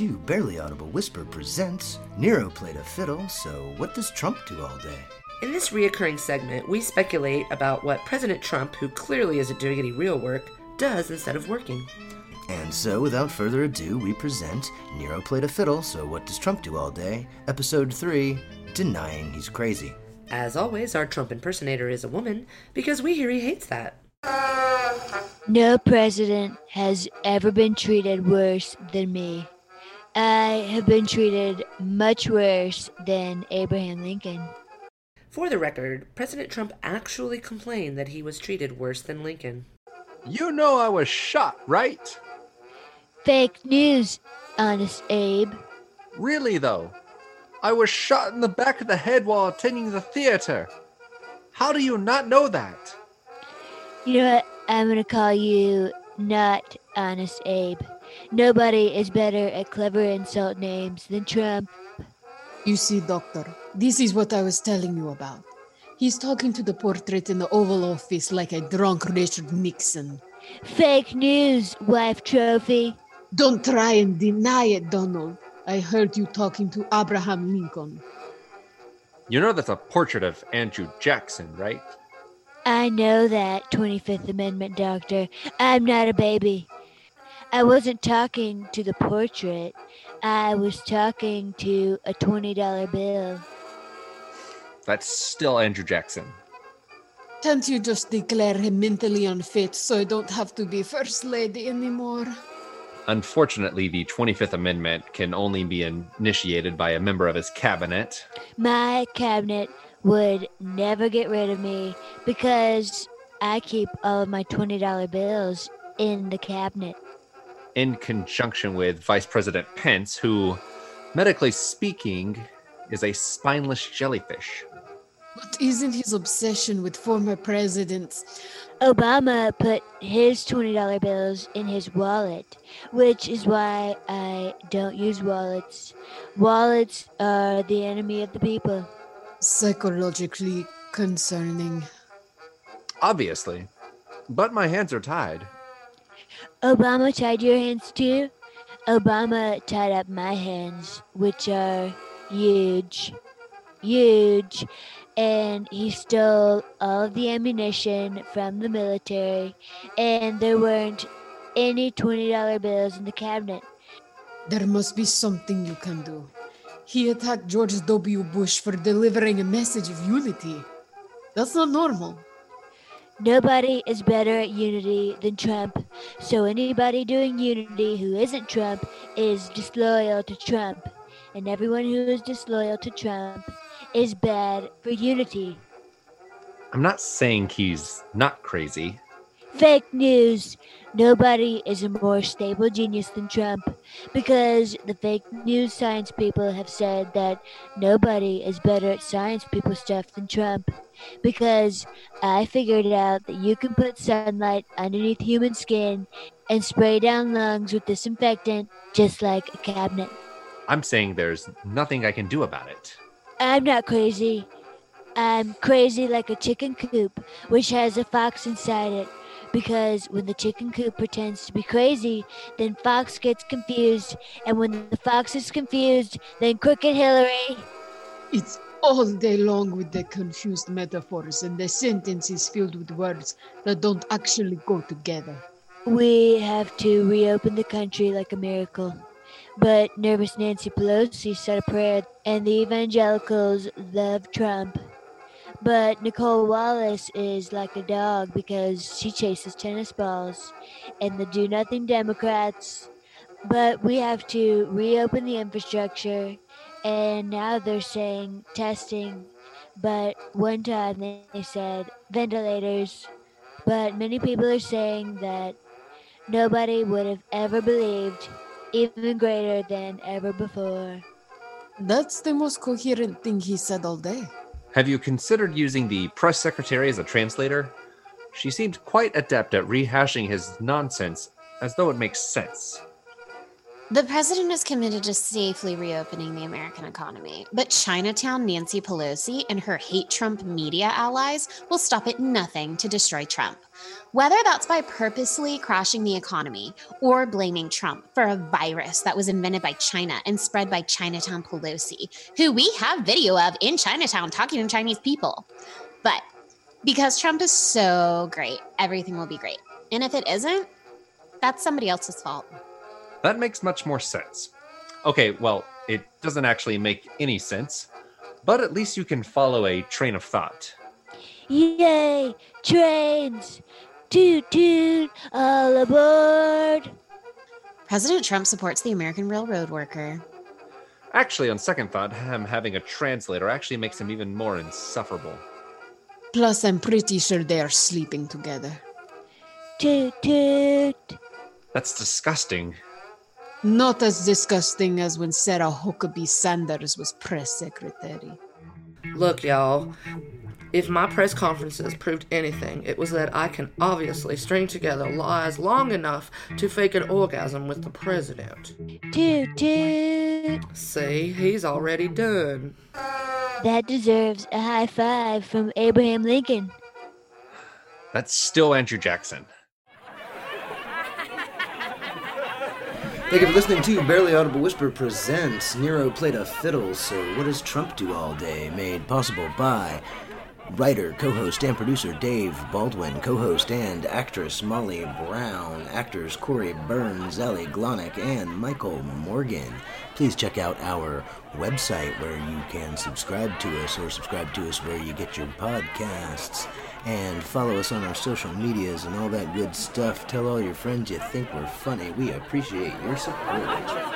to Barely Audible Whisper presents Nero played a fiddle, so what does Trump do all day? In this reoccurring segment, we speculate about what President Trump, who clearly isn't doing any real work, does instead of working. And so, without further ado, we present Nero played a fiddle, so what does Trump do all day? Episode 3 Denying He's Crazy. As always, our Trump impersonator is a woman because we hear he hates that. No president has ever been treated worse than me. I have been treated much worse than Abraham Lincoln. For the record, President Trump actually complained that he was treated worse than Lincoln. You know I was shot, right? Fake news, Honest Abe. Really, though. I was shot in the back of the head while attending the theater. How do you not know that? You know what? I'm gonna call you not Honest Abe. Nobody is better at clever insult names than Trump. You see, Doctor, this is what I was telling you about. He's talking to the portrait in the Oval Office like a drunk Richard Nixon. Fake news, wife trophy. Don't try and deny it, Donald. I heard you talking to Abraham Lincoln. You know that's a portrait of Andrew Jackson, right? I know that, 25th Amendment doctor. I'm not a baby. I wasn't talking to the portrait. I was talking to a $20 bill. That's still Andrew Jackson. Can't you just declare him mentally unfit so I don't have to be First Lady anymore? Unfortunately, the 25th Amendment can only be initiated by a member of his cabinet. My cabinet would never get rid of me because I keep all of my $20 bills in the cabinet. In conjunction with Vice President Pence, who, medically speaking, is a spineless jellyfish. What isn't his obsession with former presidents? Obama put his $20 bills in his wallet, which is why I don't use wallets. Wallets are the enemy of the people. Psychologically concerning. Obviously. But my hands are tied. Obama tied your hands too? Obama tied up my hands, which are huge. Huge. And he stole all of the ammunition from the military, and there weren't any $20 bills in the cabinet. There must be something you can do. He attacked George W. Bush for delivering a message of unity. That's not normal. Nobody is better at unity than Trump, so anybody doing unity who isn't Trump is disloyal to Trump, and everyone who is disloyal to Trump is bad for unity. I'm not saying he's not crazy. Fake news. Nobody is a more stable genius than Trump because the fake news science people have said that nobody is better at science people stuff than Trump because I figured out that you can put sunlight underneath human skin and spray down lungs with disinfectant just like a cabinet. I'm saying there's nothing I can do about it. I'm not crazy. I'm crazy like a chicken coop, which has a fox inside it. Because when the chicken coop pretends to be crazy, then Fox gets confused. And when the fox is confused, then Crooked Hillary. It's all day long with the confused metaphors and the sentences filled with words that don't actually go together. We have to reopen the country like a miracle. But nervous Nancy Pelosi said a prayer, and the evangelicals love Trump. But Nicolle Wallace is like a dog because she chases tennis balls, and the do nothing Democrats. But we have to reopen the infrastructure, and now they're saying testing. But one time they said ventilators. But many people are saying that nobody would have ever believed, even greater than ever before. That's the most coherent thing he said all day. Have you considered using the press secretary as a translator? She seemed quite adept at rehashing his nonsense as though it makes sense. The president is committed to safely reopening the American economy, but Chinatown Nancy Pelosi and her hate Trump media allies will stop at nothing to destroy Trump. Whether that's by purposely crashing the economy or blaming Trump for a virus that was invented by China and spread by Chinatown Pelosi, who we have video of in Chinatown talking to Chinese people. But because Trump is so great, everything will be great. And if it isn't, that's somebody else's fault. That makes much more sense. Okay, well, it doesn't actually make any sense, but at least you can follow a train of thought. Yay! Trains! Toot toot! All aboard! President Trump supports the American railroad worker. Actually, on second thought, him having a translator actually makes him even more insufferable. Plus, I'm pretty sure they are sleeping together. Toot toot! That's disgusting. Not as disgusting as when Sarah Huckabee Sanders was press secretary. Look, y'all. If my press conferences proved anything, it was that I can obviously string together lies long enough to fake an orgasm with the president. Toot toot! See, he's already done. That deserves a high five from Abraham Lincoln. That's still Andrew Jackson. Thank you for listening to Barely Audible Whisper presents Nero played a fiddle, so what does Trump do all day? Made possible by writer, co-host, and producer Dave Baldwin, co-host and actress Molly Brown, actors Corey Burns, Ellie Glonick, and Michael Morgan. Please check out our website where you can subscribe to us or subscribe to us where you get your podcasts. And follow us on our social medias and all that good stuff. Tell all your friends you think we're funny. We appreciate your support.